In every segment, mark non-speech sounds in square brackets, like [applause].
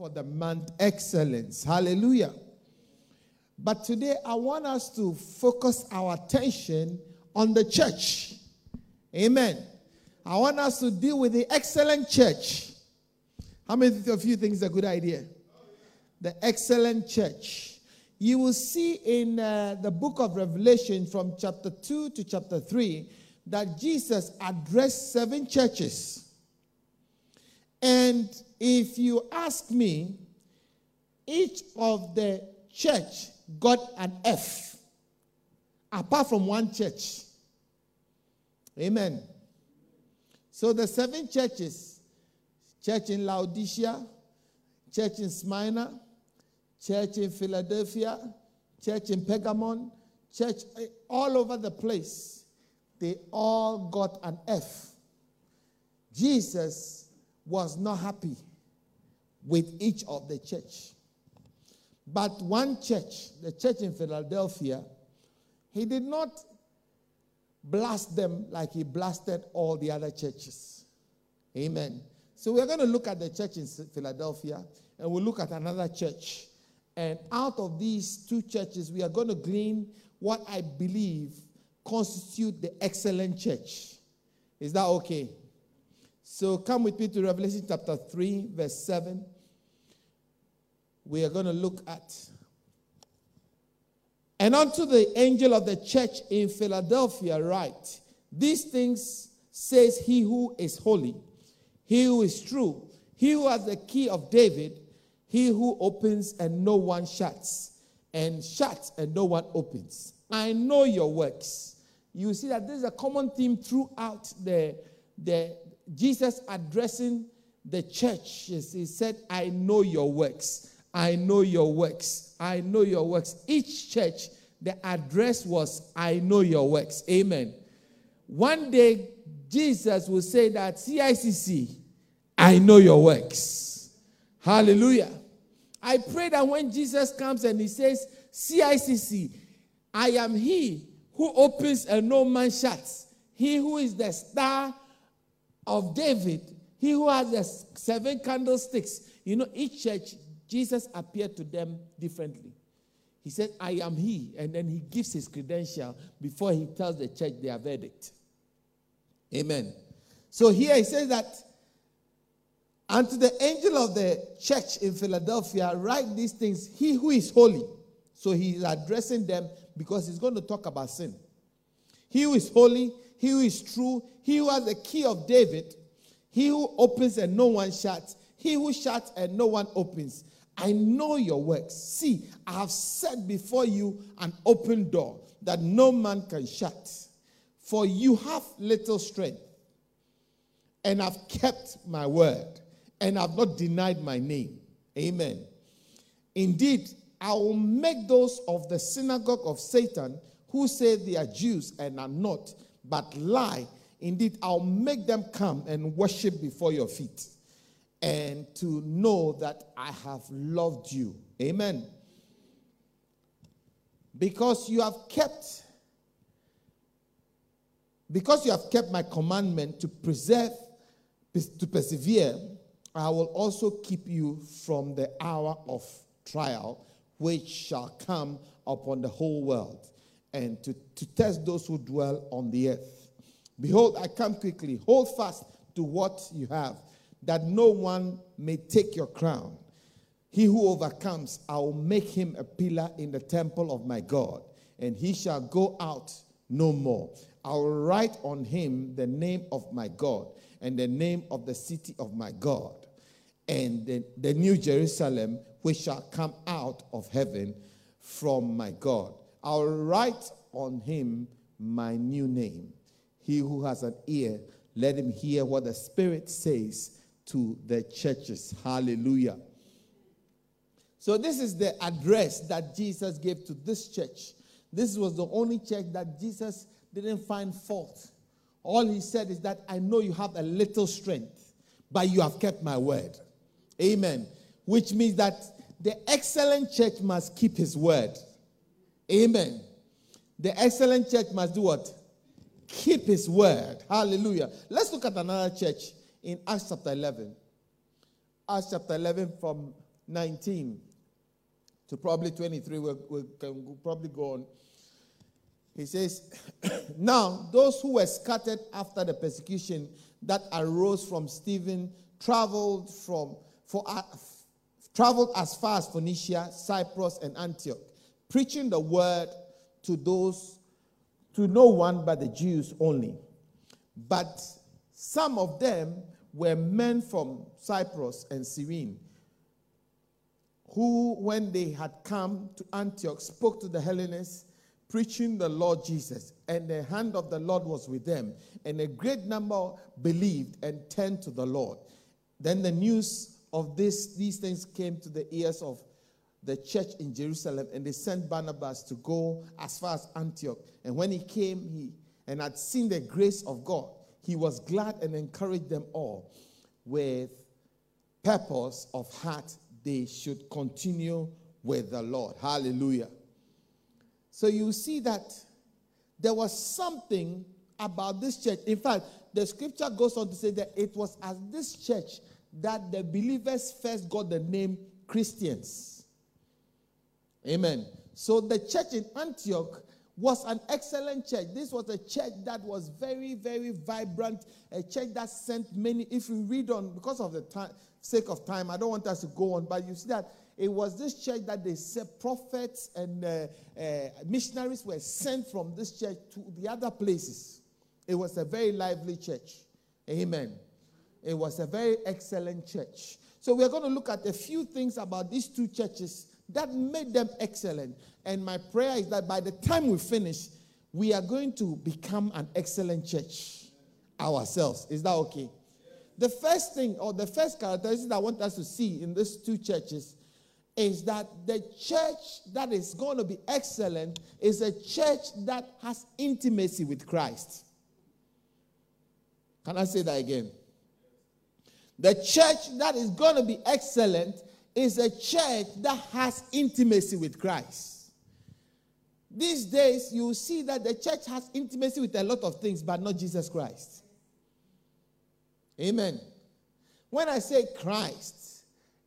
for the month excellence. Hallelujah. But today I want us to focus our attention on the church. Amen. I want us to deal with the excellent church. How many of you think it's a good idea? The excellent church. You will see in uh, the book of Revelation from chapter 2 to chapter 3 that Jesus addressed seven churches. And if you ask me, each of the church got an F, apart from one church. Amen. So the seven churches church in Laodicea, church in Smyrna, church in Philadelphia, church in Pergamon, church eh, all over the place, they all got an F. Jesus was not happy with each of the church. But one church, the church in Philadelphia, he did not blast them like he blasted all the other churches. Amen. So we're going to look at the church in Philadelphia and we'll look at another church. And out of these two churches, we are going to glean what I believe constitute the excellent church. Is that okay? So come with me to Revelation chapter 3, verse 7. We are going to look at. And unto the angel of the church in Philadelphia, write These things says he who is holy, he who is true, he who has the key of David, he who opens and no one shuts, and shuts and no one opens. I know your works. You see that this is a common theme throughout the, the, Jesus addressing the church, he said, I know your works. I know your works. I know your works. Each church, the address was, I know your works. Amen. One day, Jesus will say that CICC, I know your works. Hallelujah. I pray that when Jesus comes and he says, CICC, I am he who opens and no man shuts, he who is the star of David, he who has the seven candlesticks. You know, each church, Jesus appeared to them differently. He said, I am he. And then he gives his credential before he tells the church their verdict. Amen. So here he says that, unto the angel of the church in Philadelphia, write these things, he who is holy. So he's addressing them because he's going to talk about sin. He who is holy, he who is true, he who has the key of David, he who opens and no one shuts, he who shuts and no one opens. I know your works. See, I have set before you an open door that no man can shut. For you have little strength, and I've kept my word, and I've not denied my name. Amen. Indeed, I will make those of the synagogue of Satan who say they are Jews and are not, but lie. Indeed, I'll make them come and worship before your feet and to know that I have loved you. Amen. Because you have kept because you have kept my commandment to preserve to persevere, I will also keep you from the hour of trial which shall come upon the whole world and to, to test those who dwell on the earth. Behold, I come quickly. Hold fast to what you have, that no one may take your crown. He who overcomes, I will make him a pillar in the temple of my God, and he shall go out no more. I will write on him the name of my God and the name of the city of my God, and the, the new Jerusalem, which shall come out of heaven from my God I'll write on him my new name. He who has an ear, let him hear what the Spirit says to the churches. Hallelujah. So, this is the address that Jesus gave to this church. This was the only church that Jesus didn't find fault. All he said is that I know you have a little strength, but you have kept my word. Amen. Which means that the excellent church must keep his word. Amen. The excellent church must do what? Keep his word. Hallelujah. Let's look at another church in Acts chapter 11. Acts chapter 11 from 19 to probably 23. we can probably go on. He says, [clears throat] Now, those who were scattered after the persecution that arose from Stephen traveled from for uh, traveled as far as Phoenicia, Cyprus, and Antioch, preaching the word to those to no one but the Jews only. But some of them were men from Cyprus and Cyrene, who, when they had come to Antioch, spoke to the Hellenists, preaching the Lord Jesus. And the hand of the Lord was with them. And a great number believed and turned to the Lord. Then the news of this, these things came to the ears of the church in Jerusalem, and they sent Barnabas to go as far as Antioch. And when he came, he and had seen the grace of God, he was glad and encouraged them all with purpose of heart they should continue with the Lord. Hallelujah. So you see that there was something about this church. In fact, the scripture goes on to say that it was at this church that the believers first got the name Christians. Amen. So the church in Antioch was an excellent church. This was a church that was very, very vibrant, a church that sent many. If you read on, because of the time, sake of time, I don't want us to go on, but you see that it was this church that they said prophets and uh, uh, missionaries were sent from this church to the other places. It was a very lively church. Amen. It was a very excellent church. So we're going to look at a few things about these two churches that made them excellent. And my prayer is that by the time we finish, we are going to become an excellent church ourselves. Is that okay? The first thing, or the first characteristic I want us to see in these two churches is that the church that is going to be excellent is a church that has intimacy with Christ. Can I say that again? The church that is going to be excellent is a church that has intimacy with Christ. These days, you see that the church has intimacy with a lot of things, but not Jesus Christ. Amen. When I say Christ,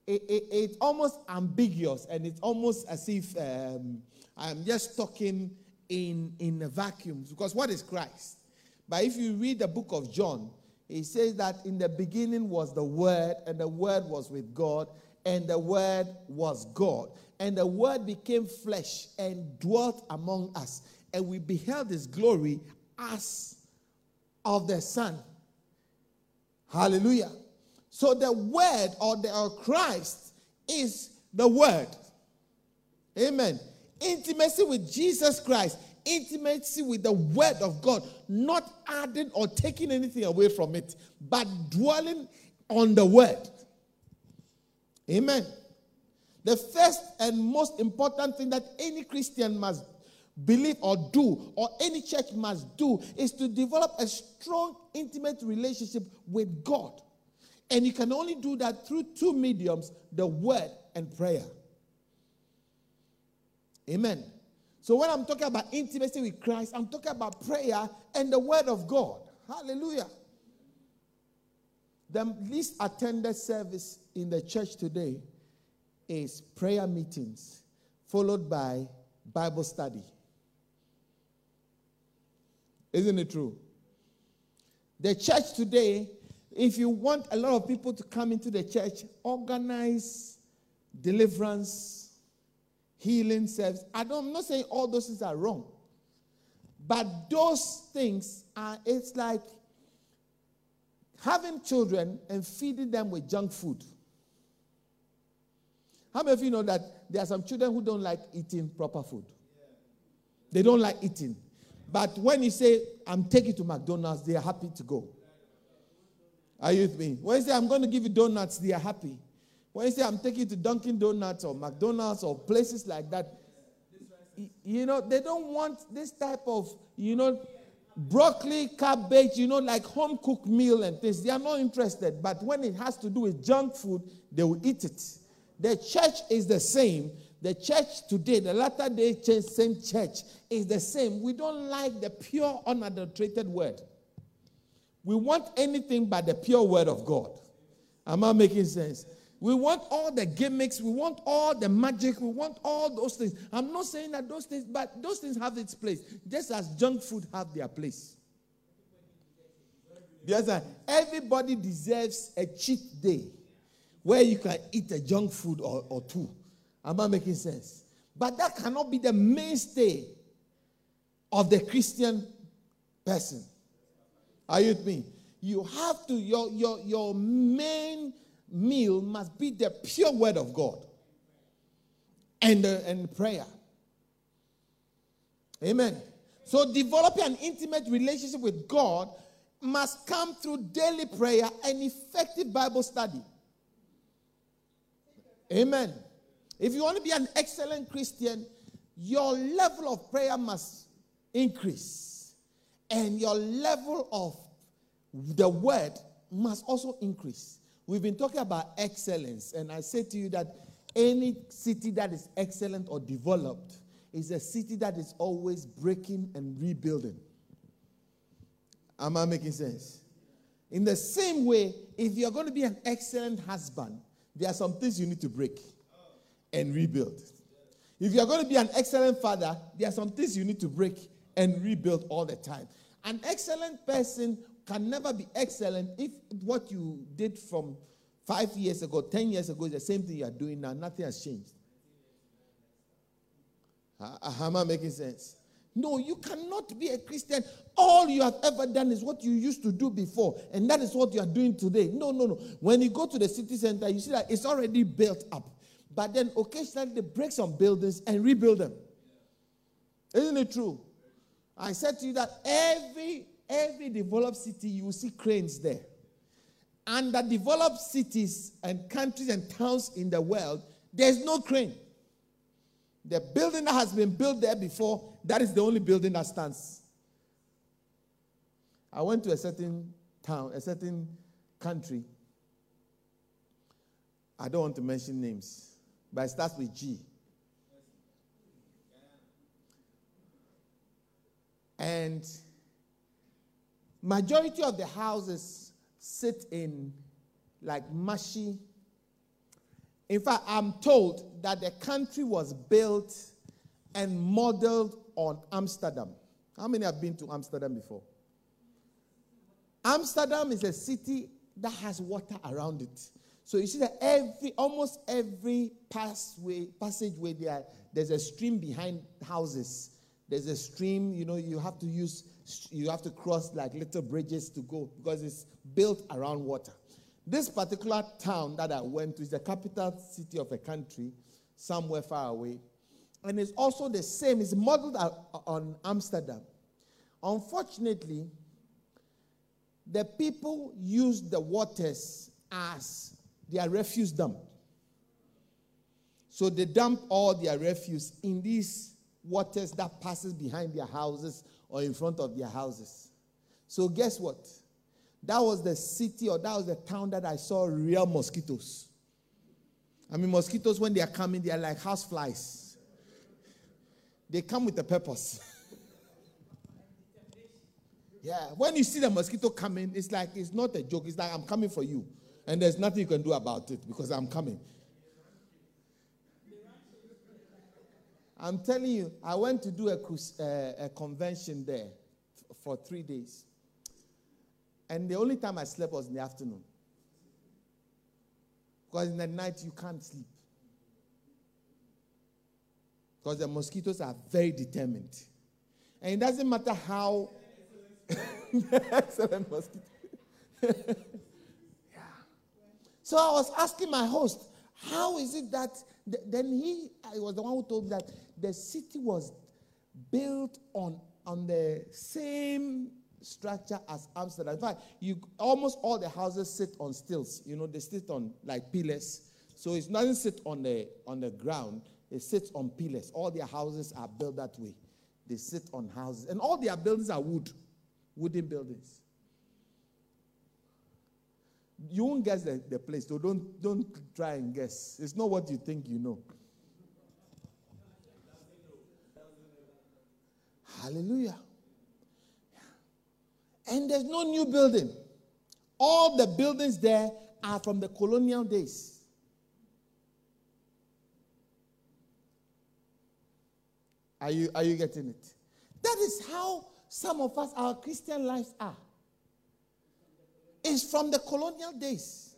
it, it, it's almost ambiguous and it's almost as if um, I'm just talking in, in a vacuum. Because what is Christ? But if you read the book of John, he says that in the beginning was the Word, and the Word was with God, and the Word was God. And the Word became flesh and dwelt among us, and we beheld His glory as of the Son. Hallelujah. So the Word or the or Christ is the Word. Amen. Intimacy with Jesus Christ, intimacy with the Word of God, not adding or taking anything away from it, but dwelling on the Word. Amen. The first and most important thing that any Christian must believe or do, or any church must do, is to develop a strong, intimate relationship with God. And you can only do that through two mediums the word and prayer. Amen. So when I'm talking about intimacy with Christ, I'm talking about prayer and the word of God. Hallelujah. The least attended service in the church today is prayer meetings, followed by Bible study. Isn't it true? The church today, if you want a lot of people to come into the church, organize deliverance, healing service. I don't, I'm not saying all those things are wrong. But those things are, it's like having children and feeding them with junk food. How many of you know that there are some children who don't like eating proper food? They don't like eating. But when you say, I'm taking to McDonald's, they are happy to go. Are you with me? When you say, I'm going to give you donuts, they are happy. When you say, I'm taking to Dunkin' Donuts or McDonald's or places like that, you know, they don't want this type of, you know, broccoli, cabbage, you know, like home cooked meal and things. They are not interested. But when it has to do with junk food, they will eat it. The church is the same. The church today, the latter day church, same church, is the same. We don't like the pure, unadulterated word. We want anything but the pure word of God. Am I making sense? We want all the gimmicks. We want all the magic. We want all those things. I'm not saying that those things, but those things have its place, just as junk food have their place. Yes, sir. Uh, everybody deserves a cheat day where you can eat a junk food or, or two. Am I making sense? But that cannot be the mainstay of the Christian person. Are you with me? You have to, your, your, your main meal must be the pure word of God and, uh, and prayer. Amen. So developing an intimate relationship with God must come through daily prayer and effective Bible study. Amen. If you want to be an excellent Christian, your level of prayer must increase, and your level of the word must also increase. We've been talking about excellence, and I say to you that any city that is excellent or developed is a city that is always breaking and rebuilding. Am I making sense? In the same way, if you're going to be an excellent husband, there are some things you need to break and rebuild. If you're going to be an excellent father, there are some things you need to break and rebuild all the time. An excellent person can never be excellent if what you did from five years ago, 10 years ago is the same thing you are doing now. Nothing has changed. Am I making sense? No, you cannot be a Christian. All you have ever done is what you used to do before, and that is what you are doing today. No, no, no. When you go to the city center, you see that it's already built up. But then occasionally they break some buildings and rebuild them. Isn't it true? I said to you that every every developed city you will see cranes there. And the developed cities and countries and towns in the world, there's no crane. The building that has been built there before, that is the only building that stands. I went to a certain town, a certain country. I don't want to mention names, but it starts with G. And majority of the houses sit in like mushy in fact, I'm told that the country was built and modeled on Amsterdam. How many have been to Amsterdam before? Amsterdam is a city that has water around it. So you see that every almost every passway passageway there there's a stream behind houses. There's a stream, you know, you have to use you have to cross like little bridges to go because it's built around water. This particular town that I went to is the capital city of a country, somewhere far away. And it's also the same, it's modeled on Amsterdam. Unfortunately, the people use the waters as their refuse dump. So they dump all their refuse in these waters that passes behind their houses or in front of their houses. So guess what? That was the city or that was the town that I saw real mosquitoes. I mean, mosquitoes, when they are coming, they are like house flies. They come with a purpose. [laughs] yeah, when you see the mosquito coming, it's like it's not a joke. It's like I'm coming for you. And there's nothing you can do about it because I'm coming. I'm telling you, I went to do a, uh, a convention there for three days. And the only time I slept was in the afternoon. Because in the night you can't sleep. Because the mosquitoes are very determined. And it doesn't matter how. [laughs] Excellent mosquito. [laughs] yeah. So I was asking my host, how is it that. Th- then he I was the one who told me that the city was built on, on the same structure as Amsterdam. In fact, you almost all the houses sit on stilts. You know, they sit on like pillars. So it doesn't sit on the on the ground. It sits on pillars. All their houses are built that way. They sit on houses, and all their buildings are wood, wooden buildings. You won't guess the, the place, so don't don't try and guess. It's not what you think you know. Hallelujah. And there's no new building. All the buildings there are from the colonial days. Are you, are you getting it? That is how some of us, our Christian lives are. It's from the colonial days.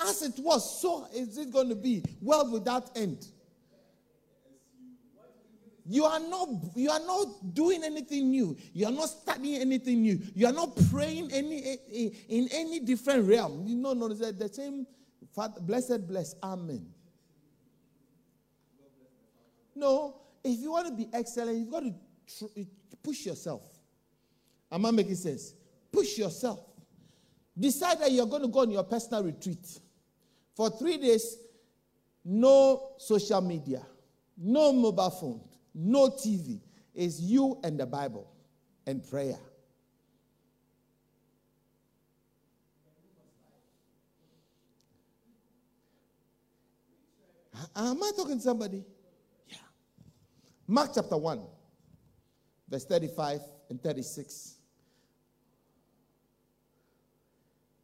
As it was, so is it going to be. World without end. You are not you are not doing anything new. You are not studying anything new. You are not praying any eh, eh, in any different realm. You know, no, the same Father, blessed, bless, amen. No, if you want to be excellent, you've got to tr- eh, push yourself. Am I making sense? Push yourself. Decide that you're going to go on your personal retreat. For three days, no social media, no mobile phone, no TV. It's you and the Bible and prayer. Am I talking to somebody? Yeah. Mark chapter 1, verse 35 and 36.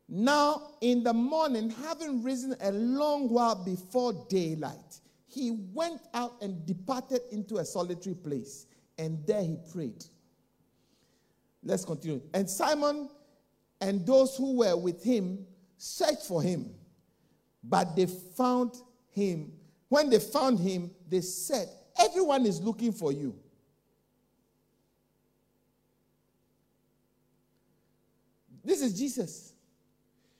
Now, in the morning, having risen a long while before daylight, he went out and departed into a solitary place, and there he prayed. Let's continue. And Simon and those who were with him searched for him, but they found him. When they found him, they said, Everyone is looking for you. This is Jesus.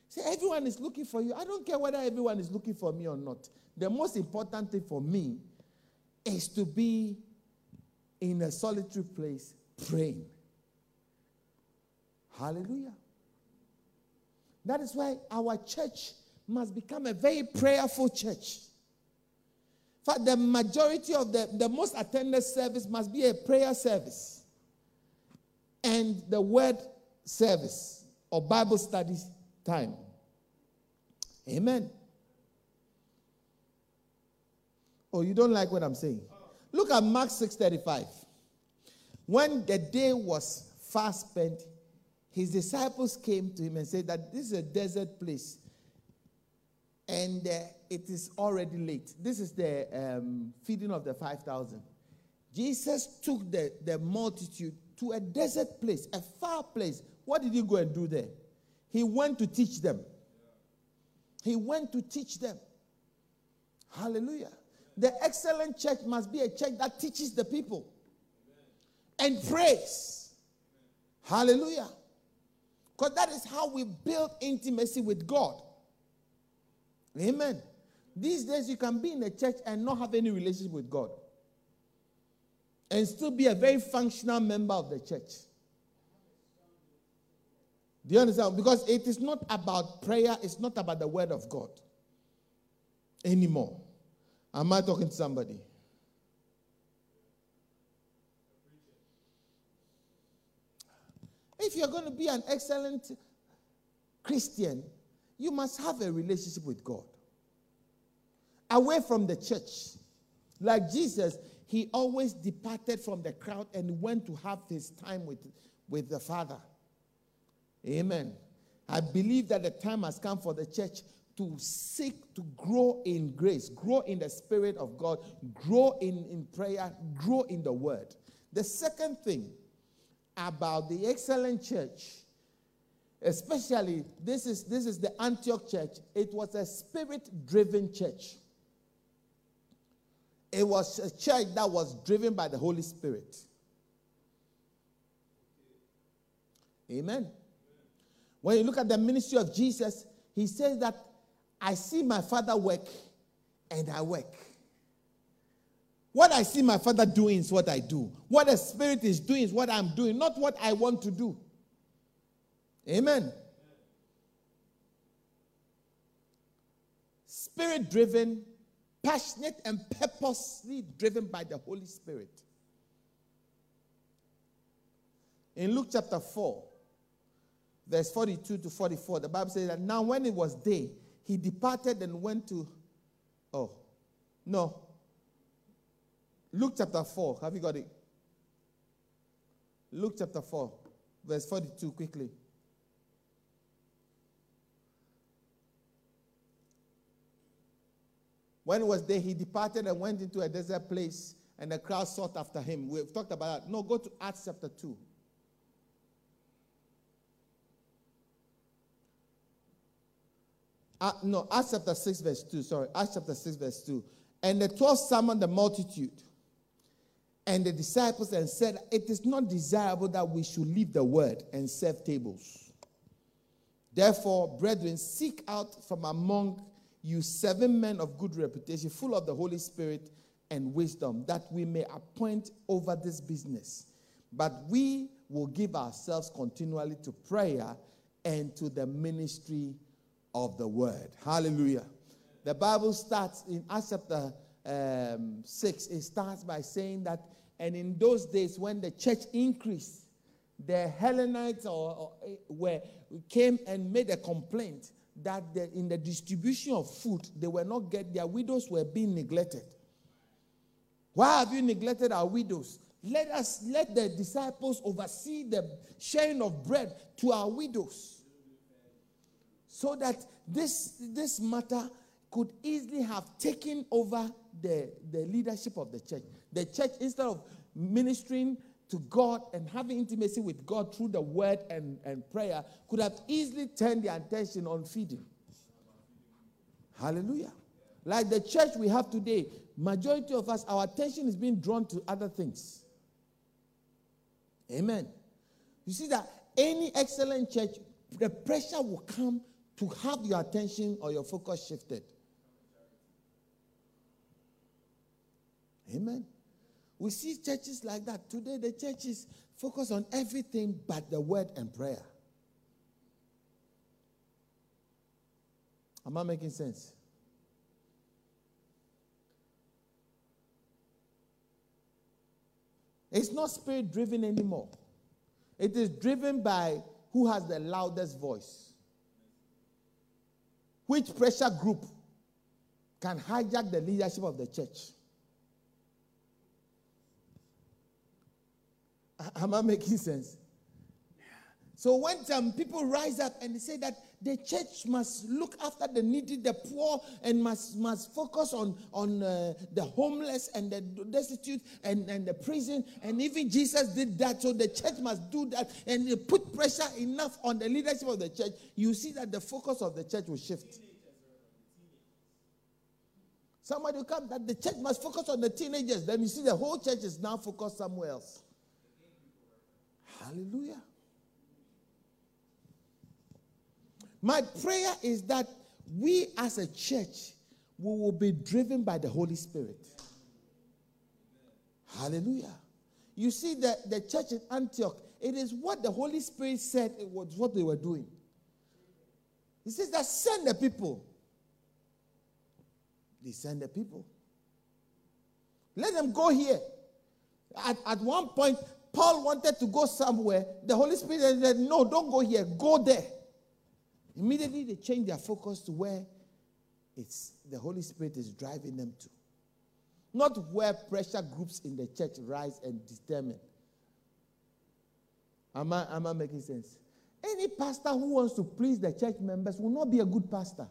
Say, everyone is looking for you. I don't care whether everyone is looking for me or not. The most important thing for me is to be in a solitary place praying. Hallelujah. That is why our church must become a very prayerful church. For the majority of the, the most attended service must be a prayer service and the word service or Bible studies time. Amen. Oh, you don't like what I'm saying? Look at Mark 6:35. When the day was fast spent, his disciples came to him and said that this is a desert place and uh, it is already late. This is the um, feeding of the 5,000. Jesus took the, the multitude to a desert place, a far place. What did he go and do there? He went to teach them. He went to teach them. Hallelujah. The excellent church must be a church that teaches the people and prays. Hallelujah. Because that is how we build intimacy with God. Amen. These days, you can be in a church and not have any relationship with God, and still be a very functional member of the church. Do you understand? Because it is not about prayer, it's not about the word of God anymore. Am I talking to somebody? If you're going to be an excellent Christian, you must have a relationship with God. Away from the church. Like Jesus, he always departed from the crowd and went to have his time with, with the Father. Amen. I believe that the time has come for the church to seek to grow in grace, grow in the Spirit of God, grow in, in prayer, grow in the Word. The second thing about the excellent church, especially this is, this is the Antioch church, it was a spirit driven church. It was a church that was driven by the Holy Spirit. Amen. When you look at the ministry of Jesus, he says that I see my father work and I work. What I see my father doing is what I do. What the Spirit is doing is what I'm doing, not what I want to do. Amen. Spirit driven, passionate, and purposely driven by the Holy Spirit. In Luke chapter 4, verse 42 to 44, the Bible says that now when it was day, he departed and went to, oh, no. Luke chapter 4, have you got it? Luke chapter 4, verse 42, quickly. When it was day, he departed and went into a desert place, and the crowd sought after him. We've talked about that. No, go to Acts chapter 2. Uh, no, Acts chapter 6, verse 2. Sorry, Acts chapter 6, verse 2. And the 12 summoned the multitude and the disciples and said, It is not desirable that we should leave the word and serve tables. Therefore, brethren, seek out from among you seven men of good reputation, full of the Holy Spirit and wisdom, that we may appoint over this business. But we will give ourselves continually to prayer and to the ministry of the word. Hallelujah. The Bible starts in Acts chapter um, 6, it starts by saying that, and in those days when the church increased, the Hellenites or, or, eh, were, came and made a complaint that the, in the distribution of food, they were not getting, their widows were being neglected. Why have you neglected our widows? Let us let the disciples oversee the sharing of bread to our widows so that this, this matter could easily have taken over the, the leadership of the church. The church, instead of ministering to God and having intimacy with God through the word and, and prayer, could have easily turned their attention on feeding. Hallelujah. Like the church we have today, majority of us, our attention is being drawn to other things. Amen. You see that any excellent church, the pressure will come to have your attention or your focus shifted. Amen. We see churches like that. Today, the churches focus on everything but the word and prayer. Am I making sense? It's not spirit driven anymore. It is driven by who has the loudest voice. Which pressure group can hijack the leadership of the church? Am I making sense? So when some people rise up and say that the church must look after the needy, the poor, and must, must focus on, on uh, the homeless and the destitute and, and the prison, and even Jesus did that, so the church must do that, and put pressure enough on the leadership of the church, you see that the focus of the church will shift. Somebody will come that the church must focus on the teenagers. Then you see the whole church is now focused somewhere else. Hallelujah. My prayer is that we as a church we will be driven by the Holy Spirit. Hallelujah. You see that the church in Antioch, it is what the Holy Spirit said it was what they were doing. He says that send the people. They send the people. Let them go here. At, at one point, Paul wanted to go somewhere. The Holy Spirit said, No, don't go here, go there. Immediately they change their focus to where it's the Holy Spirit is driving them to. Not where pressure groups in the church rise and determine. Am I, am I making sense? Any pastor who wants to please the church members will not be a good pastor.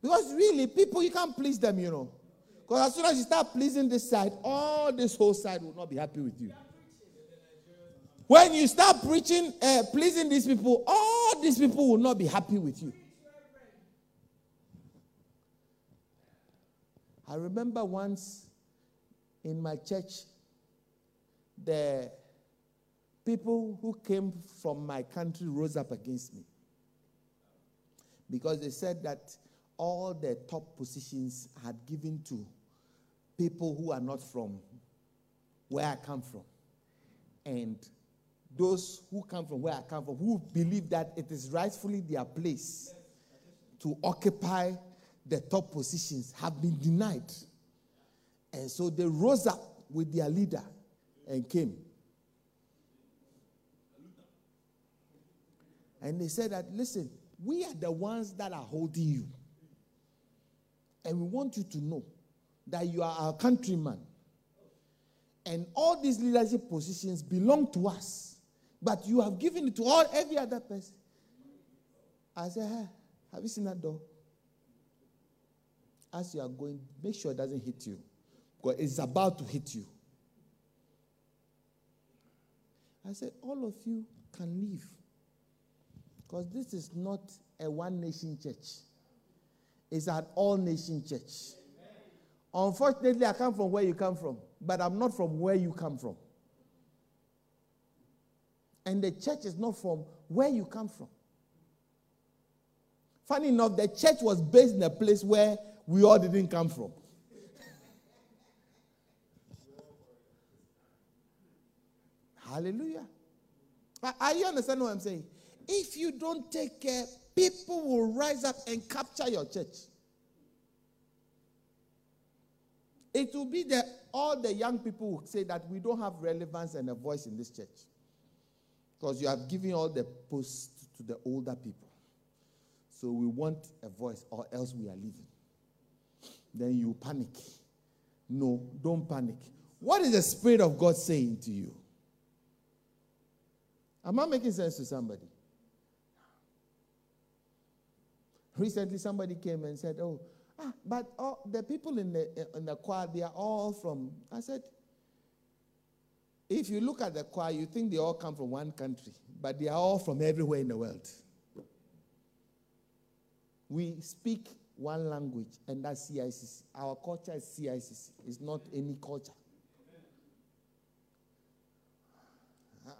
Because really, people, you can't please them, you know. Because as soon as you start pleasing this side, all this whole side will not be happy with you. When you start preaching, uh, pleasing these people, all these people will not be happy with you. I remember once in my church, the people who came from my country rose up against me because they said that all the top positions had given to people who are not from where I come from. And those who come from where I come from, who believe that it is rightfully their place to occupy the top positions, have been denied. And so they rose up with their leader and came. And they said that, listen, we are the ones that are holding you. And we want you to know that you are our countryman. And all these leadership positions belong to us. But you have given it to all every other person. I said, hey, ah, have you seen that door? as you are going, make sure it doesn't hit you. Because it's about to hit you. I said, All of you can leave. Because this is not a one nation church, it's an all nation church. Unfortunately, I come from where you come from, but I'm not from where you come from. And the church is not from where you come from. Funny enough, the church was based in a place where we all didn't come from. [laughs] Hallelujah. Are you understanding what I'm saying? If you don't take care, people will rise up and capture your church. It will be that all the young people will say that we don't have relevance and a voice in this church. Because you have given all the posts to the older people. So we want a voice, or else we are leaving. Then you panic. No, don't panic. What is the Spirit of God saying to you? Am I making sense to somebody? Recently, somebody came and said, Oh, ah, but all, the people in the, in the choir, they are all from. I said, If you look at the choir, you think they all come from one country, but they are all from everywhere in the world. We speak one language, and that's CICC. Our culture is CICC, it's not any culture.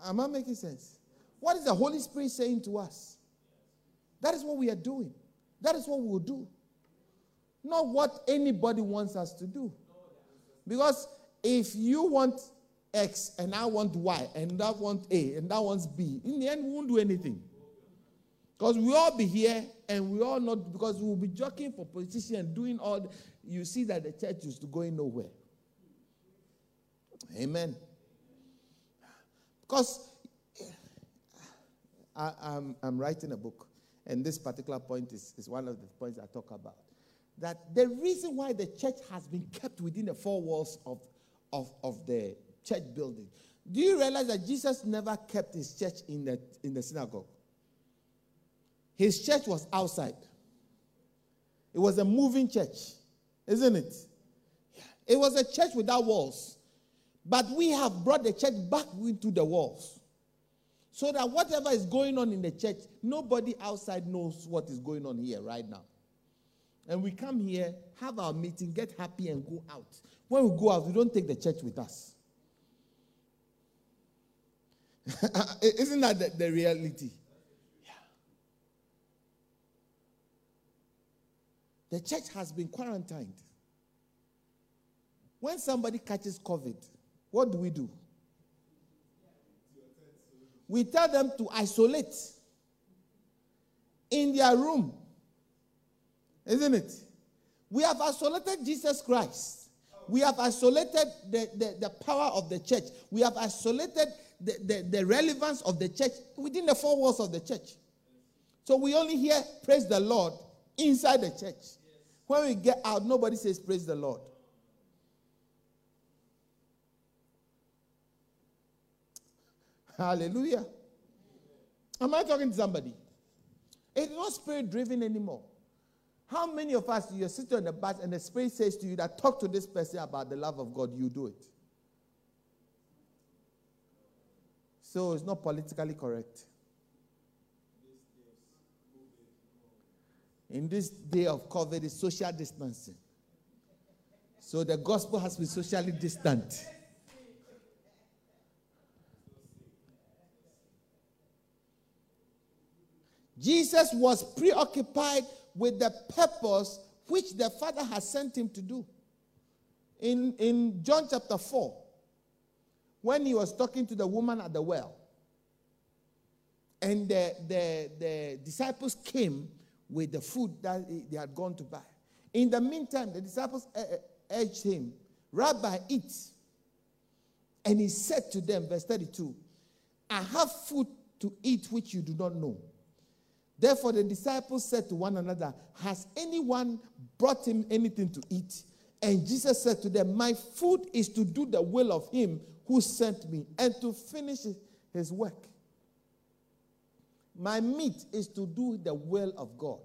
Am I making sense? What is the Holy Spirit saying to us? That is what we are doing. That is what we will do. Not what anybody wants us to do. Because if you want X and I want Y and that want A and that wants B, in the end, we won't do anything. Because we all be here and we all not, because we will be joking for position and doing all, the, you see that the church is going nowhere. Amen. Because eh, I, am I'm, I'm writing a book, and this particular point is, is one of the points I talk about. That the reason why the church has been kept within the four walls of, of, of the church building. Do you realize that Jesus never kept his church in the, in the synagogue? His church was outside. It was a moving church, isn't it? It was a church without walls. But we have brought the church back into the walls. So that whatever is going on in the church, nobody outside knows what is going on here right now. And we come here, have our meeting, get happy, and go out. When we go out, we don't take the church with us. [laughs] Isn't that the, the reality? Yeah. The church has been quarantined. When somebody catches COVID, what do we do? we tell them to isolate in their room. Isn't it? We have isolated Jesus Christ. We have isolated the, the, the power of the church. We have isolated the, the, the relevance of the church within the four walls of the church. So we only hear praise the Lord inside the church. When we get out, nobody says praise the Lord. Hallelujah. Am I talking to somebody? It's not spirit driven anymore. How many of us, you're sitting on the bus and the spirit says to you that talk to this person about the love of God, you do it? So it's not politically correct. In this day of COVID, it's social distancing. So the gospel has been socially distant. Jesus was preoccupied with the purpose which the Father has sent him to do. In, in John chapter 4, when he was talking to the woman at the well, and the, the, the disciples came with the food that they had gone to buy. In the meantime, the disciples eh, eh, urged him, Rabbi, eat. And he said to them, verse 32, I have food to eat which you do not know. Therefore, the disciples said to one another, Has anyone brought him anything to eat? And Jesus said to them, My food is to do the will of him who sent me and to finish his work. My meat is to do the will of God.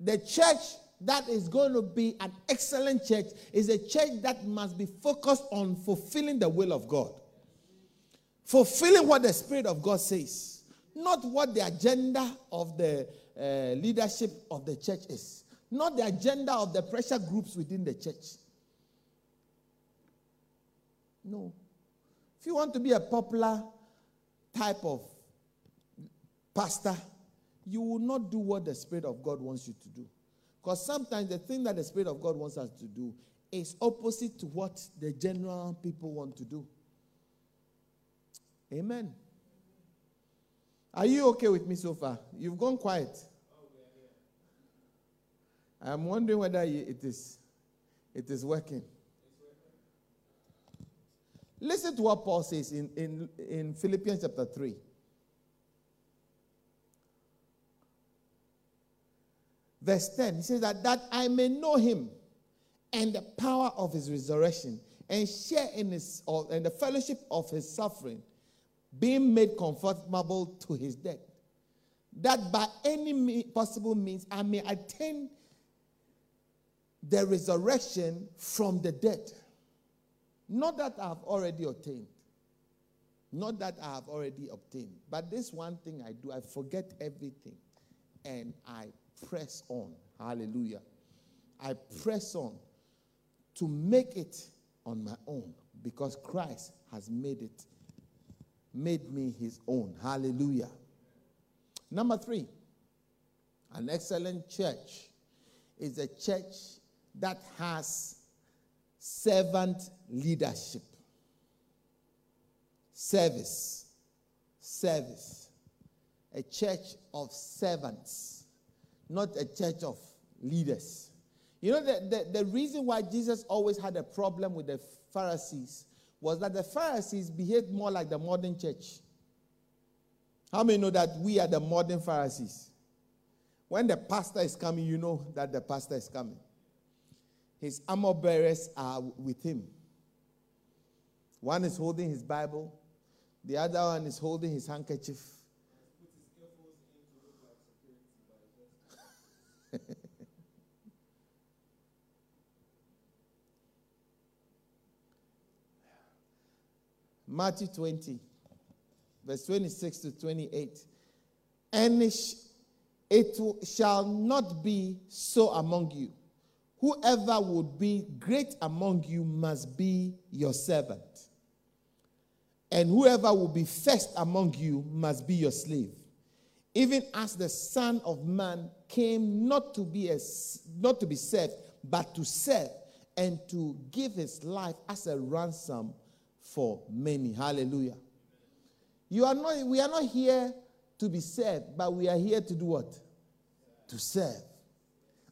The church that is going to be an excellent church is a church that must be focused on fulfilling the will of God. Fulfilling what the Spirit of God says, not what the agenda of the uh, leadership of the church is, not the agenda of the pressure groups within the church. No. If you want to be a popular type of pastor, you will not do what the Spirit of God wants you to do. Because sometimes the thing that the Spirit of God wants us to do is opposite to what the general people want to do. Amen. Are you okay with me so far? You've gone quiet. I'm wondering whether it is, it is working. Listen to what Paul says in, in, in Philippians chapter 3. Verse 10, he says that, that I may know him and the power of his resurrection and share in, his, or, in the fellowship of his suffering, being made conformable to his death, that by any possible means I may attain the resurrection from the dead. Not that I have already obtained. Not that I have already obtained. But this one thing I do, I forget everything and I press on. Hallelujah. I press on to make it on my own because Christ has made it, made me his own. Hallelujah. Number three, an excellent church is a church that has servant leadership, service, service, a church of servants, not a church of leaders. You know, the, the, the reason why Jesus always had a problem with the Pharisees was that the Pharisees behaved more like the modern church. How many know that we are the modern Pharisees? When the pastor is coming, you know that the pastor is coming. His armor bearers are with him. One is holding his Bible, the other one is holding his handkerchief. [laughs] Matthew 20, verse 26 to 28. And it, it shall not be so among you Whoever would be great among you must be your servant. And whoever will be first among you must be your slave. Even as the Son of Man came not to be a, not to be served, but to serve and to give his life as a ransom for many. Hallelujah. You are not, we are not here to be served, but we are here to do what? To serve.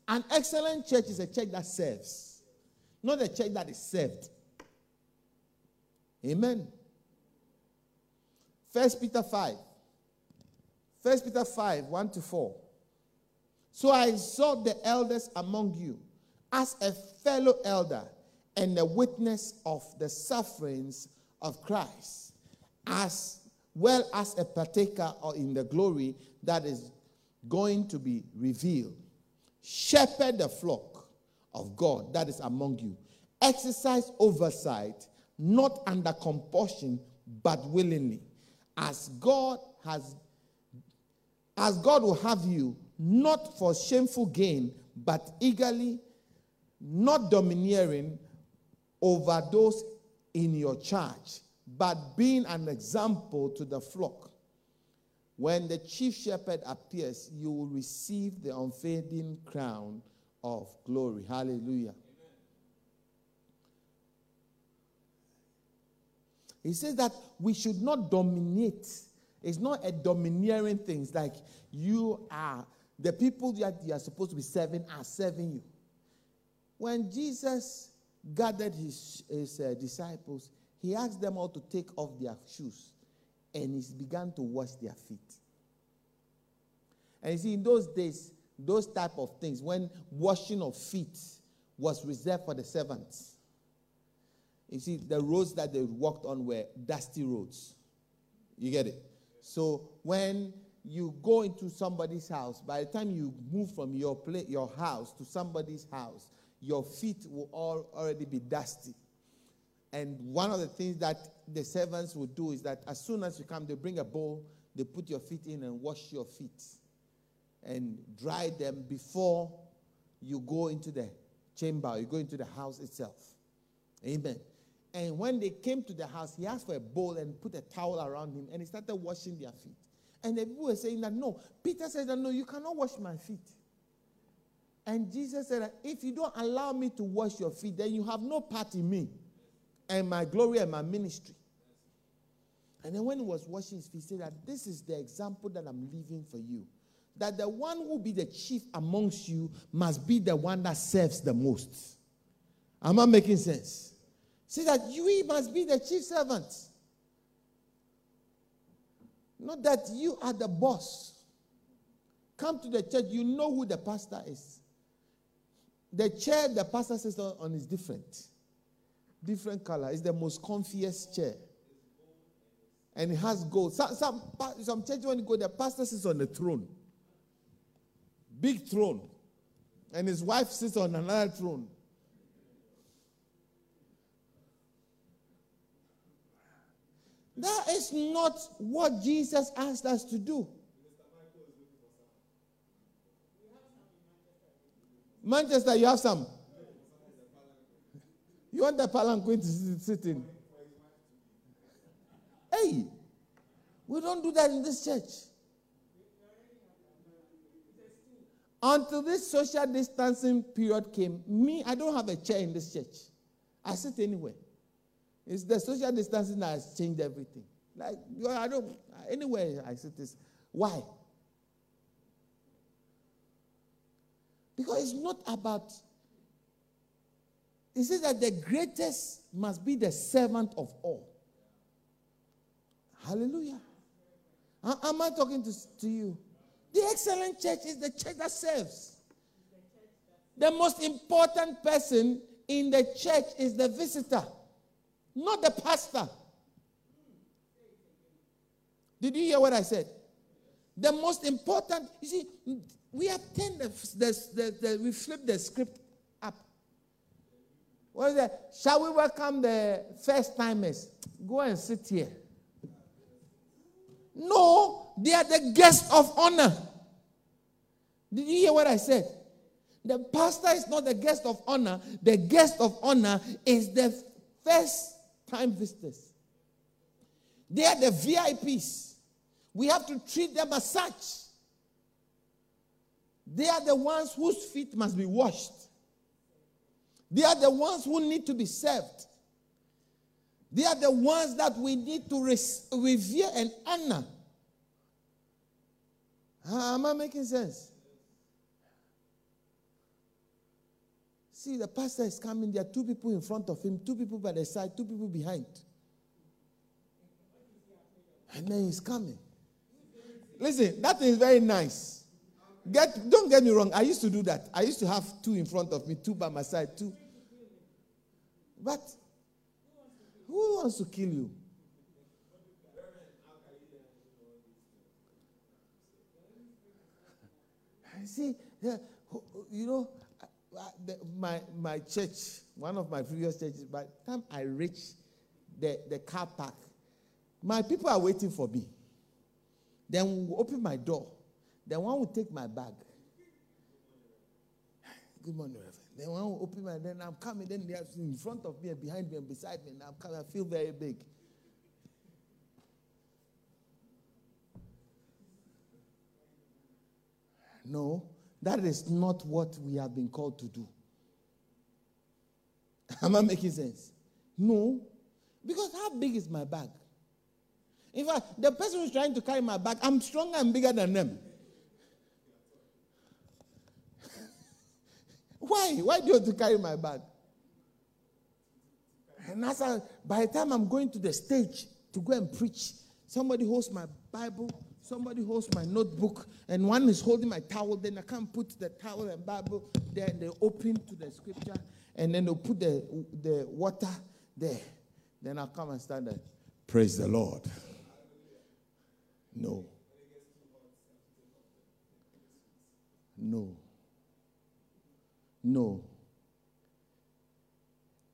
An excellent church is a church that serves, not a church that is served. Amen. First Peter 5. First Peter 5, 1 to 4. So I exhort the elders among you as a fellow elder and a witness of the sufferings of Christ, as well as a partaker in the glory that is going to be revealed. Shepherd the flock of God that is among you. Exercise oversight, not under compulsion, but willingly. As God has, as God will have you, not for shameful gain, but eagerly, not domineering over those in your charge, but being an example to the flock. When the chief shepherd appears, you will receive the unfading crown of glory. Hallelujah. Amen. He says that we should not dominate. It's not a domineering thing. It's like you are, the people that you are supposed to be serving are serving you. When Jesus gathered his, his uh, disciples, he asked them all to take off their shoes and he began to wash their feet. And you see, in those days, those type of things, when washing of feet was reserved for the servants. You see, the roads that they walked on were dusty roads. You get it? So when you go into somebody's house, by the time you move from your play, your house to somebody's house, your feet will all already be dusty. And one of the things that the servants would do is that as soon as you come, they bring a bowl, they put your feet in and wash your feet and dry them before you go into the chamber, you go into the house itself. Amen. And when they came to the house, he asked for a bowl and put a towel around him and he started washing their feet. And the people were saying that no. Peter said that no, you cannot wash my feet. And Jesus said if you don't allow me to wash your feet, then you have no part in me and my glory and my ministry. And then when he was washing his feet, he said that this is the example that I'm leaving for you. That the one who be the chief amongst you must be the one that serves the most. Am I making sense? See that you must be the chief servant. Not that you are the boss. Come to the church, you know who the pastor is. The chair the pastor sits on is different. Different color. It's the most comfiest chair. And it has gold. Some, some, some church, when you go, the pastor sits on the throne. Big throne. And his wife sits on another throne. That is not what Jesus asked us to do. Manchester, you have some. You want the palanquin to sit in? Hey, we don't do that in this church. Until this social distancing period came, me, I don't have a chair in this church. I sit anywhere. It's the social distancing that has changed everything. Like, I don't, anywhere I sit this. Why? Because it's not about, it says that the greatest must be the servant of all. Hallelujah. Am I talking to, to you? The excellent church is the church that serves. The most important person in the church is the visitor not the pastor. Did you hear what I said? The most important, you see, we have turned the, the, the, the we flip the script up. What is that? Shall we welcome the first timers? Go and sit here. No, they are the guests of honor. Did you hear what I said? The pastor is not the guest of honor. The guest of honor is the first time visitors. They are the VIPs. We have to treat them as such. They are the ones whose feet must be washed. They are the ones who need to be served. They are the ones that we need to revere and honor. Am I making sense? See, the pastor is coming. There are two people in front of him, two people by the side, two people behind. And then he's coming. Listen, that is very nice. Get, don't get me wrong. I used to do that. I used to have two in front of me, two by my side, two. But who wants to kill you? See, you know, my, my church, one of my previous churches, by the time I reach the, the car park, my people are waiting for me. Then we'll open my door. Then one will take my bag. Good morning, Reverend. Then one will open my then I'm coming, then they are in front of me and behind me and beside me, and I'm coming, I feel very big. No, that is not what we have been called to do. [laughs] Am I making sense? No. Because how big is my bag? In fact, the person who's trying to carry my bag, I'm stronger and bigger than them. Why? Why do you have to carry my bag? And as I, by the time I'm going to the stage to go and preach, somebody holds my Bible Somebody holds my notebook and one is holding my towel. Then I can't put the towel and Bible there. And they open to the scripture and then they'll put the, the water there. Then I'll come and stand there. Praise the Lord. No. No. No.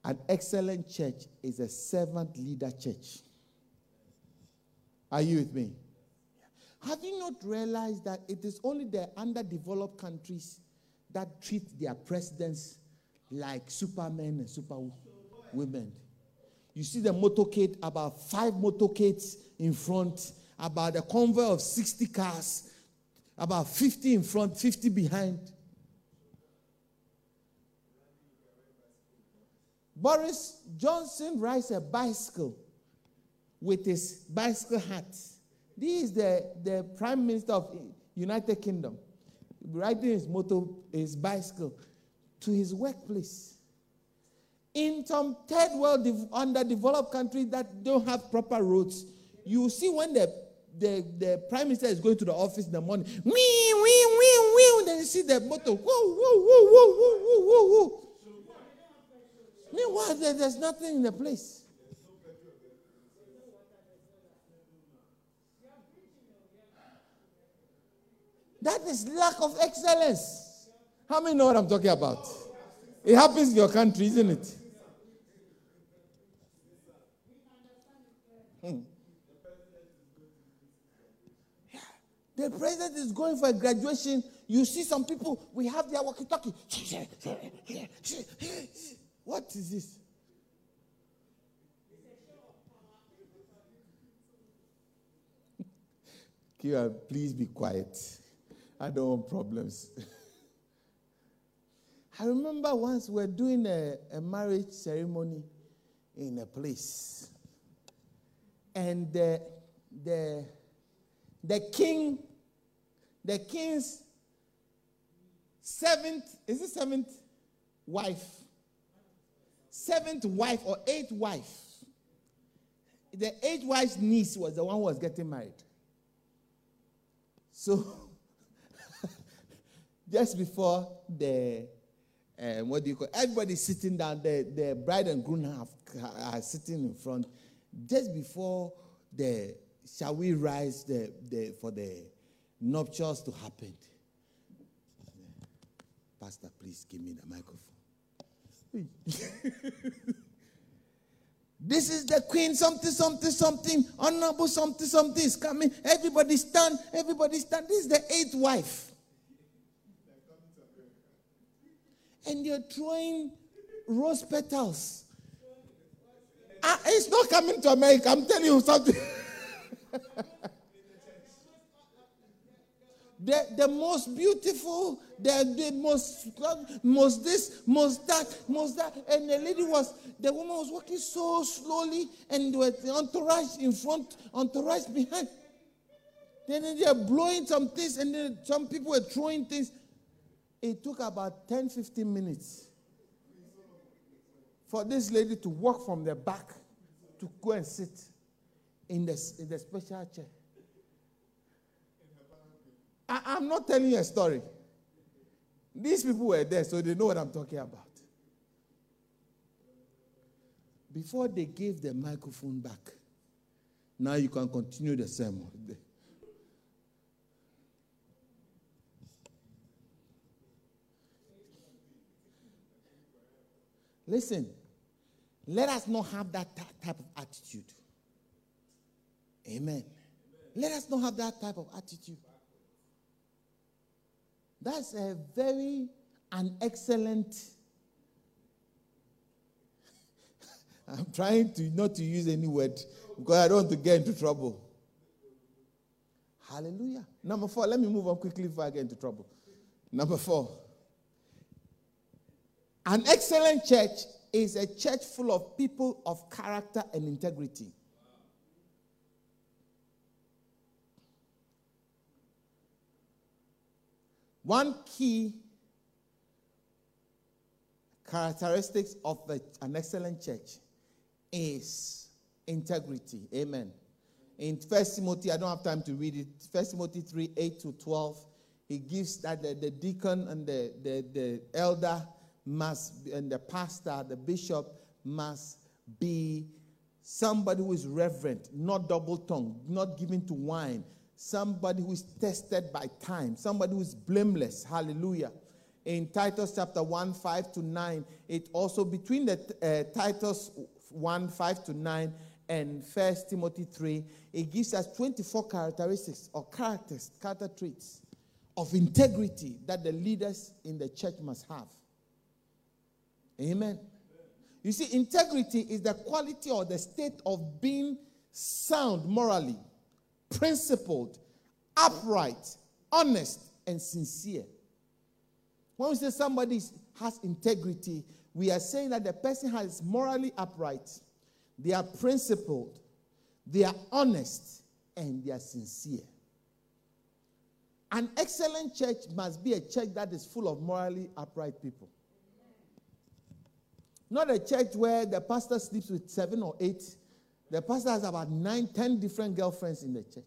An excellent church is a servant leader church. Are you with me? Have you not realized that it is only the underdeveloped countries that treat their presidents like supermen and superwomen? You see the motorcade, about five motorcades in front, about a convoy of 60 cars, about 50 in front, 50 behind. Boris Johnson rides a bicycle with his bicycle hat. This is the, the Prime Minister of United Kingdom riding his motor, his bicycle to his workplace. In some third world underdeveloped countries that don't have proper roads, you see when the, the, the prime minister is going to the office in the morning, wee, wee, wee, wee, then you see the motor, whoa, whoa, whoa, whoa, whoa, whoa, whoa, whoa. Meanwhile, there, there's nothing in the place. That is lack of excellence. How many know what I'm talking about? It happens in your country, isn't it? Hmm. The president is going for a graduation. You see some people, we have their walkie talkie. What is this? Kira, please be quiet. I don't want problems. [laughs] I remember once we were doing a, a marriage ceremony in a place, and the, the, the king, the king's seventh, is it seventh wife? Seventh wife or eighth wife. The eighth wife's niece was the one who was getting married. So, [laughs] just before the uh, what do you call everybody sitting down the, the bride and groom have, are sitting in front just before the shall we rise the, the for the nuptials to happen pastor please give me the microphone [laughs] this is the queen something something something honorable something something is coming everybody stand everybody stand this is the eighth wife and you're throwing rose petals. Ah, it's not coming to America. I'm telling you something. [laughs] the, the most beautiful, the, the most, most this, most that, most that. And the lady was, the woman was walking so slowly, and with entourage in front, entourage behind. Then they're blowing some things, and then some people were throwing things. It took about 10 15 minutes for this lady to walk from the back to go and sit in the, in the special chair. I, am not telling you a story. These people were there, so they know what I'm talking about. Before they gave the microphone back, now you can continue the sermon. Listen, let us not have that type of attitude. Amen. Let us not have that type of attitude. That's a very an excellent. [laughs] I'm trying to not to use any word because I don't want to get into trouble. Hallelujah. Number four, let me move on quickly before I get into trouble. Number four. An excellent church is a church full of people of character and integrity. One key characteristics of an excellent church is integrity. Amen. In First Timothy, I don't have time to read it. First Timothy 3 8 to 12, he gives that the, the deacon and the, the, the elder must, and the pastor, the bishop must be somebody who is reverent, not double tongued, not given to wine, somebody who is tested by time, somebody who is blameless. Hallelujah. In Titus chapter 1, 5 to 9, it also between the uh, Titus 1, 5 to 9 and First Timothy 3, it gives us 24 characteristics or characters, character traits of integrity that the leaders in the church must have. Amen. You see, integrity is the quality or the state of being sound morally, principled, upright, honest, and sincere. When we say somebody has integrity, we are saying that the person has morally upright, they are principled, they are honest, and they are sincere. An excellent church must be a church that is full of morally upright people. Not a church where the pastor sleeps with seven or eight. The pastor has about nine, ten different girlfriends in the church.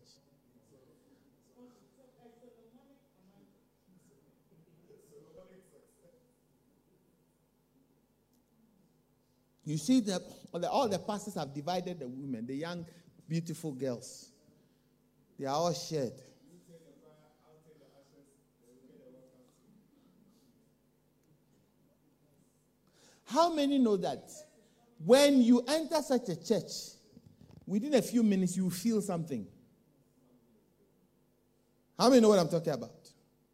You see that all the pastors have divided the women, the young, beautiful girls. They are all shared. How many know that when you enter such a church, within a few minutes you feel something? How many know what I'm talking about?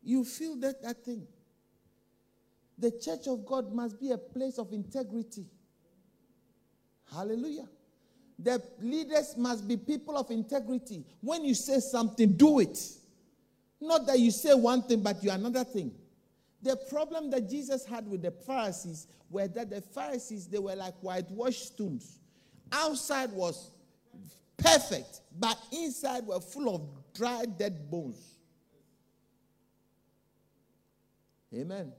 You feel that, that thing. The church of God must be a place of integrity. Hallelujah. The leaders must be people of integrity. When you say something, do it. Not that you say one thing, but you another thing. The problem that Jesus had with the Pharisees were that the Pharisees, they were like whitewashed tombs. Outside was perfect, but inside were full of dry, dead bones. Amen.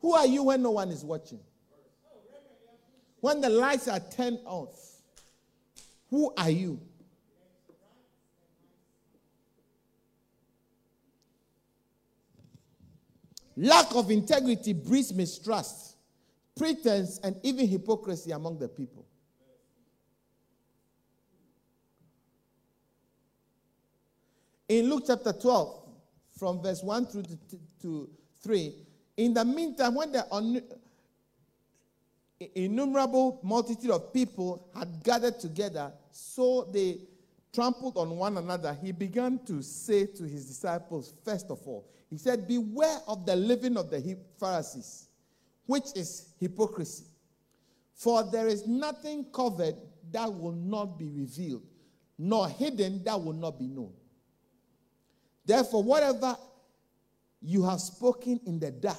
Who are you when no one is watching? When the lights are turned off, who are you? Lack of integrity breeds mistrust, pretense, and even hypocrisy among the people. In Luke chapter 12, from verse 1 through to, to 3, in the meantime, when the innumerable multitude of people had gathered together, so they trampled on one another, he began to say to his disciples, first of all, he said, Beware of the living of the Pharisees, which is hypocrisy. For there is nothing covered that will not be revealed, nor hidden that will not be known. Therefore, whatever you have spoken in the dark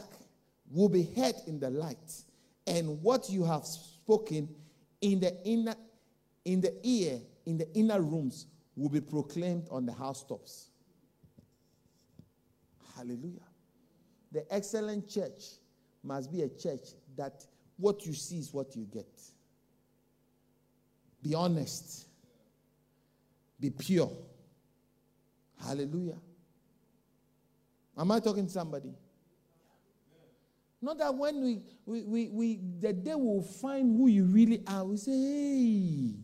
will be heard in the light, and what you have spoken in the inner in the ear in the inner rooms will be proclaimed on the housetops. Hallelujah. The excellent church must be a church that what you see is what you get. Be honest. Be pure. Hallelujah. Am I talking to somebody? Not that when we, we, we, we the day we'll find who you really are, we say, hey.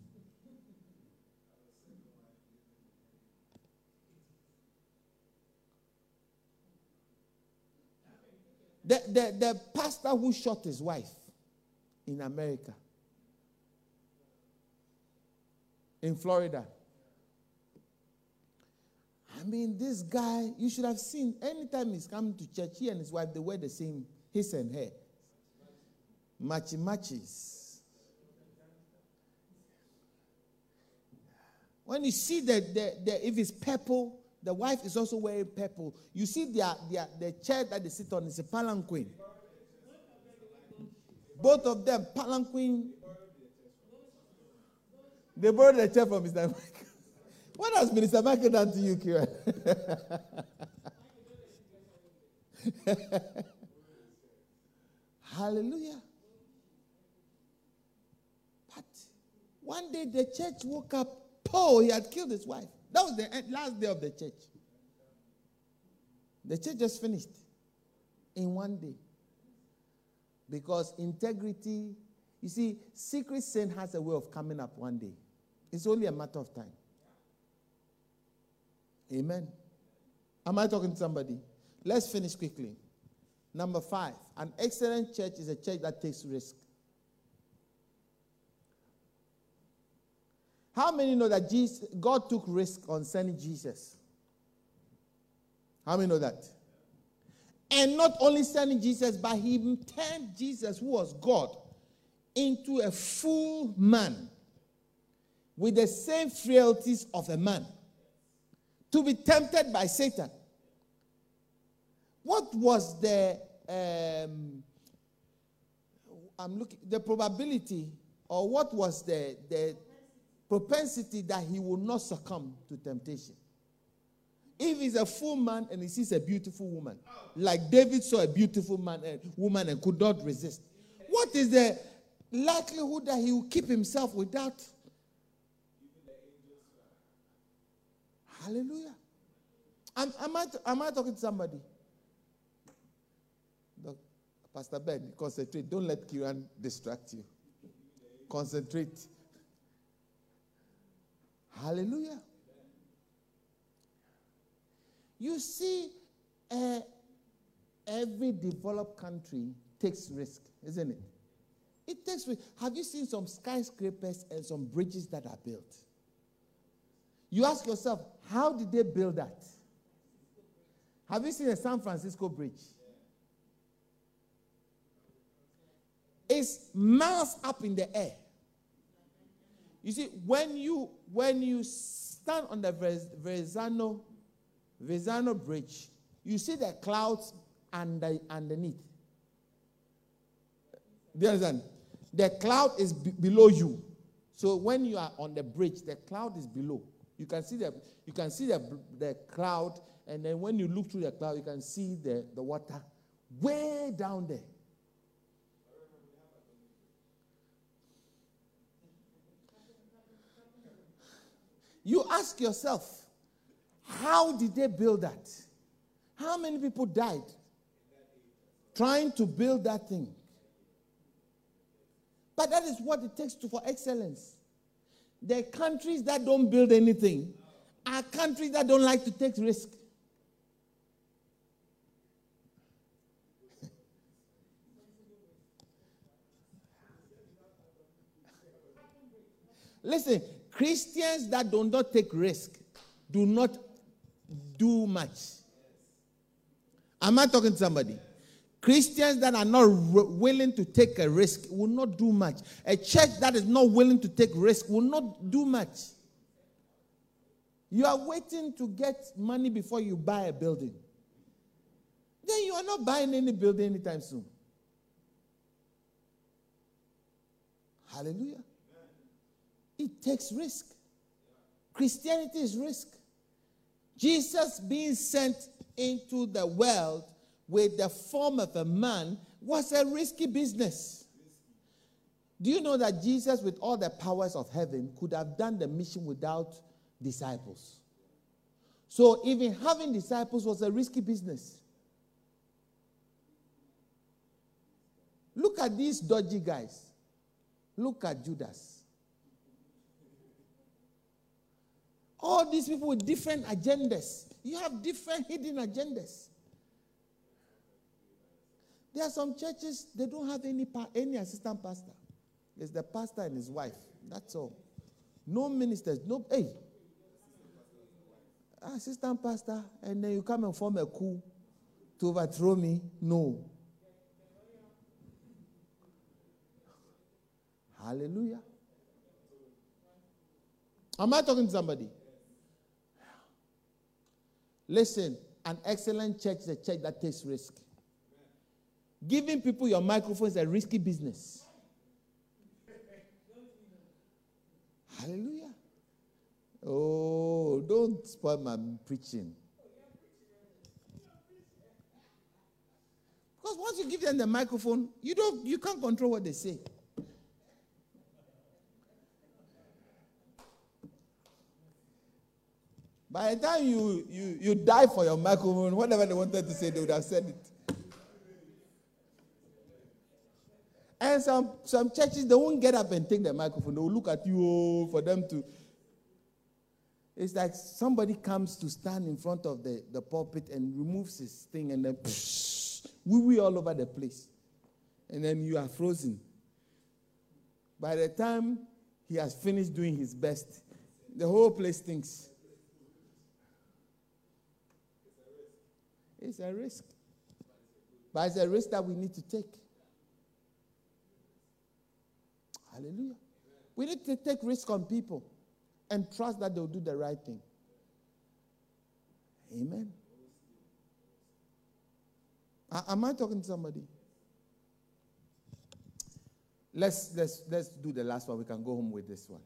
The, the, the pastor who shot his wife in America, in Florida. I mean, this guy, you should have seen anytime he's coming to church, he and his wife, they wear the same his and her. Matchy matches. When you see that the, the, if it's purple, the wife is also wearing purple. You see their, their, the chair that they sit on is a palanquin. Both of them, palanquin. They borrowed the chair from Mr. Michael. [laughs] What has Minister Michael done to you, Kira? [laughs] Hallelujah. But one day the church woke up, Paul, he had killed his wife. That was the last day of the church. The church just finished in one day. Because integrity, you see, secret sin has a way of coming up one day. It's only a matter of time. Amen. Am I talking to somebody? Let's finish quickly. Number five, an excellent church is a church that takes risk. How many know that Jesus, God took risk on sending Jesus? How many know that? And not only sending Jesus, but he turned Jesus, who was God, into a full man with the same frailties of a man to be tempted by Satan. What was the um, I'm looking the probability or what was the the propensity that he will not succumb to temptation? If he's a full man and he sees a beautiful woman, like David saw a beautiful man, a woman and could not resist, what is the likelihood that he will keep himself without? Hallelujah. Am, am, I, am I talking to somebody? Pastor Ben, concentrate. Don't let Kiran distract you. Concentrate. Hallelujah. You see, uh, every developed country takes risk, isn't it? It takes risk. Have you seen some skyscrapers and some bridges that are built? You ask yourself, how did they build that? Have you seen a San Francisco bridge? It's miles up in the air. You see, when you when you stand on the Verrazano Verrazano Bridge, you see the clouds under, underneath. Do you understand? The cloud is b- below you. So when you are on the bridge, the cloud is below. You can see the you can see the, the cloud, and then when you look through the cloud, you can see the, the water way down there. You ask yourself, how did they build that? How many people died trying to build that thing? But that is what it takes to, for excellence. The countries that don't build anything are countries that don't like to take risk. [laughs] Listen, Christians that do not take risk do not do much. Am I talking to somebody? Christians that are not willing to take a risk will not do much. A church that is not willing to take risk will not do much. You are waiting to get money before you buy a building. Then you are not buying any building anytime soon. Hallelujah. It takes risk. Christianity is risk. Jesus being sent into the world with the form of a man was a risky business. Do you know that Jesus, with all the powers of heaven, could have done the mission without disciples? So, even having disciples was a risky business. Look at these dodgy guys. Look at Judas. All these people with different agendas. You have different hidden agendas. There are some churches, they don't have any, any assistant pastor. It's the pastor and his wife. That's all. No ministers. No, hey. Assistant pastor, and then you come and form a coup to overthrow me. No. Hallelujah. Am I talking to somebody? Listen, an excellent church is a church that takes risk. Giving people your microphone is a risky business. Hallelujah. Oh, don't spoil my preaching. Because once you give them the microphone, you don't you can't control what they say. By the time you, you, you die for your microphone, whatever they wanted to say, they would have said it. And some, some churches, they won't get up and take the microphone. They will look at you oh, for them to. It's like somebody comes to stand in front of the, the pulpit and removes his thing and then wee wee all over the place. And then you are frozen. By the time he has finished doing his best, the whole place stinks. It's a risk. But it's a risk that we need to take. Hallelujah. We need to take risk on people and trust that they'll do the right thing. Amen. Am I talking to somebody? Let's, let's, let's do the last one. We can go home with this one.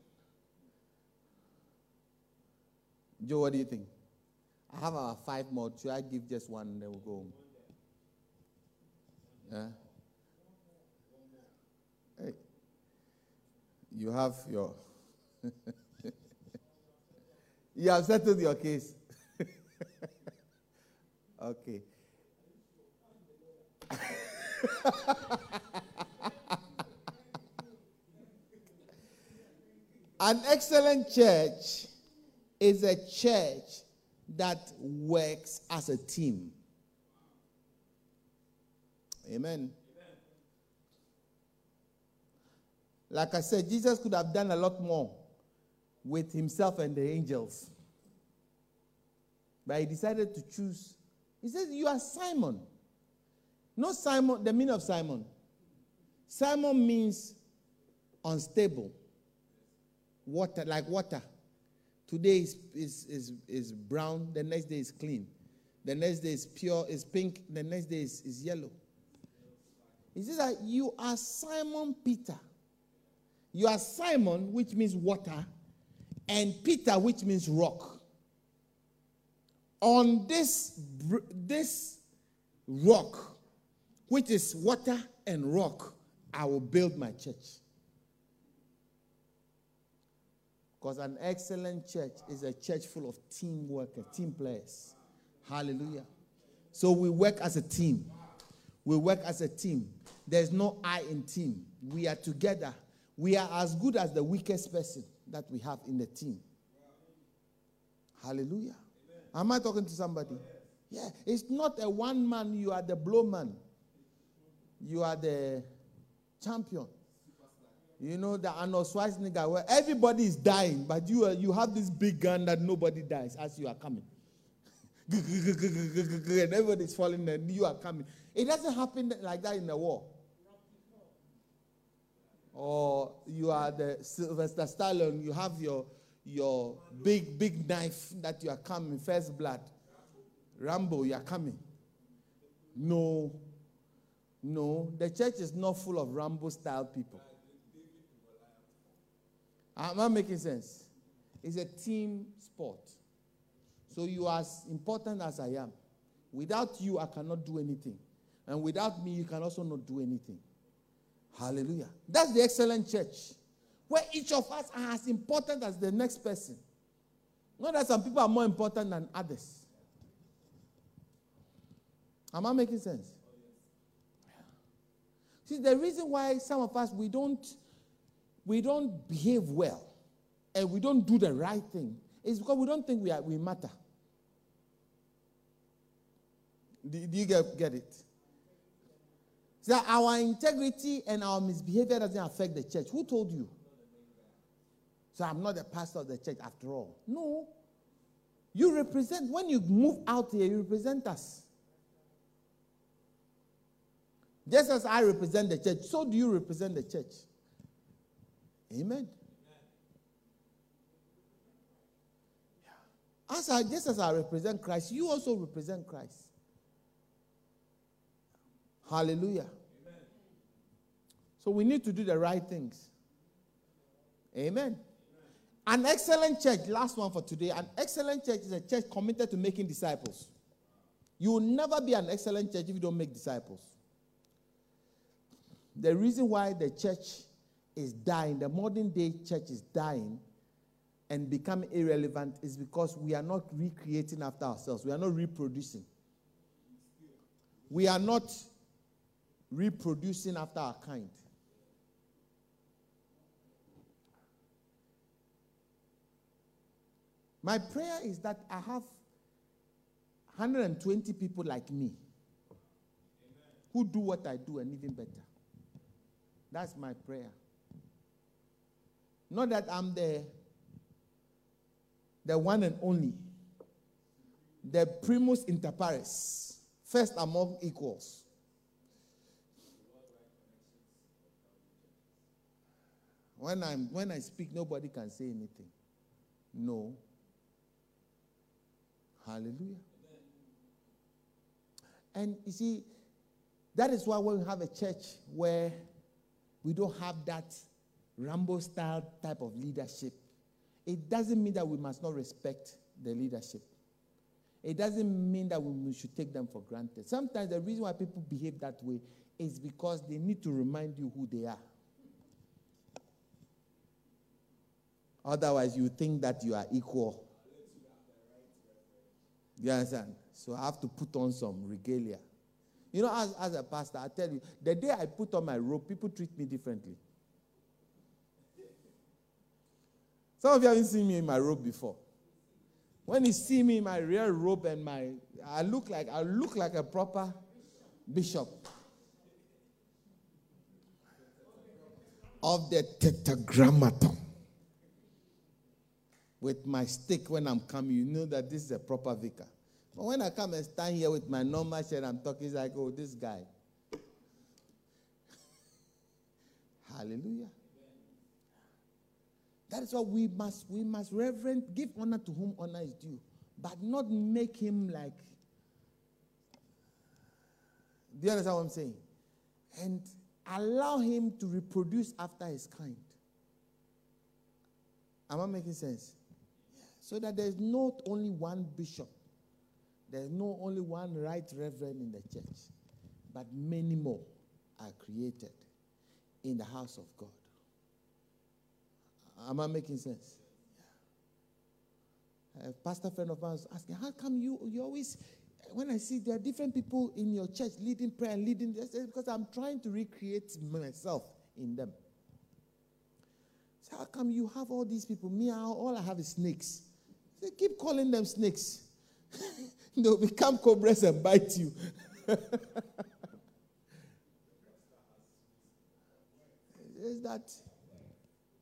Joe, what do you think? I have our five more. Should I give just one and then we'll go home? Yeah? Hey. You have your. [laughs] you have settled your case. [laughs] okay. [laughs] An excellent church is a church that works as a team. Amen. Like I said, Jesus could have done a lot more with himself and the angels. But he decided to choose. He says, You are Simon. Not Simon, the meaning of Simon. Simon means unstable. Water, like water. Today is, is, is, is brown, the next day is clean. The next day is pure, is pink, the next day is, is yellow. He says that you are Simon Peter. You are Simon, which means water, and Peter, which means rock. On this, this rock, which is water and rock, I will build my church. Because an excellent church is a church full of teamwork, team players. Hallelujah. So we work as a team. We work as a team. There's no I in team. We are together. We are as good as the weakest person that we have in the team. Hallelujah. Am I talking to somebody? Yeah. It's not a one man, you are the blow man. You are the champion. You know the Arnold Schwarzenegger where everybody is dying, but you you have this big gun that nobody dies as you are coming. [laughs] and everybody's falling and you are coming. It doesn't happen like that in the war. Or you are the Sylvester Stallone, you have your your big, big knife that you are coming, first blood. Rambo, you are coming. No, no, the church is not full of Rambo style people. Am I making sense? It's a team sport. So you are as important as I am. Without you, I cannot do anything. And without me, you can also not do anything. Hallelujah. That's the excellent church. Where each of us are as important as the next person. Not that some people are more important than others. Am I making sense? See, the reason why some of us we don't we don't behave well and we don't do the right thing is because we don't think we, are, we matter. Do, do you get, get it? So our integrity and our misbehavior doesn't affect the church. Who told you? So I'm not the pastor of the church after all. No. You represent, when you move out here, you represent us. Just as I represent the church, so do you represent the church. Amen. As I, just as I represent Christ, you also represent Christ. Hallelujah. Amen. So we need to do the right things. Amen. Amen. An excellent church, last one for today. An excellent church is a church committed to making disciples. You will never be an excellent church if you don't make disciples. The reason why the church is dying, the modern day church is dying and becoming irrelevant is because we are not recreating after ourselves. We are not reproducing. We are not reproducing after our kind. My prayer is that I have 120 people like me Amen. who do what I do and even better. That's my prayer. Not that I'm the, the one and only, the primus inter pares, first among equals. When, I'm, when I speak, nobody can say anything. No. Hallelujah. And you see, that is why when we have a church where we don't have that Rambo style type of leadership, it doesn't mean that we must not respect the leadership. It doesn't mean that we should take them for granted. Sometimes the reason why people behave that way is because they need to remind you who they are. Otherwise, you think that you are equal. You understand? So I have to put on some regalia. You know, as, as a pastor, I tell you, the day I put on my robe, people treat me differently. Some of you haven't seen me in my robe before. When you see me in my real robe and my, I look like I look like a proper bishop of the tetragrammaton. With my stick when I'm coming, you know that this is a proper vicar. But when I come and stand here with my normal shirt, I'm talking it's like, oh, this guy. [laughs] Hallelujah. That is what we must we must reverent, give honor to whom honor is due, but not make him like. Do you understand what I'm saying? And allow him to reproduce after his kind. Am I making sense? So that there's not only one bishop there's no only one right reverend in the church, but many more are created in the house of God. Am I making sense? A pastor friend of mine was asking, How come you, you always, when I see there are different people in your church leading prayer and leading this, because I'm trying to recreate myself in them. So how come you have all these people? Me, all I have is snakes. They keep calling them snakes. [laughs] They'll become cobras and bite you. [laughs] is that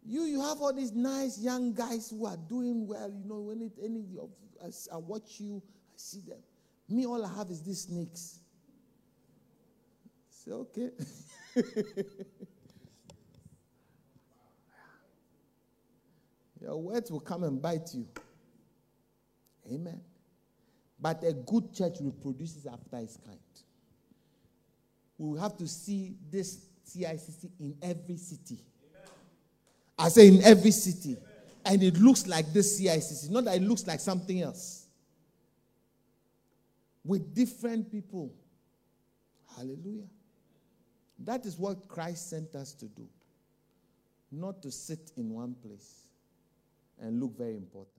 you you have all these nice young guys who are doing well. You know, when it any of I, I watch you, I see them. Me, all I have is these snakes. Say okay. [laughs] Your words will come and bite you. Amen. But a good church reproduces after its kind. We have to see this CICC in every city. I say in every city. And it looks like this CICC, not that it looks like something else. With different people. Hallelujah. That is what Christ sent us to do. Not to sit in one place and look very important.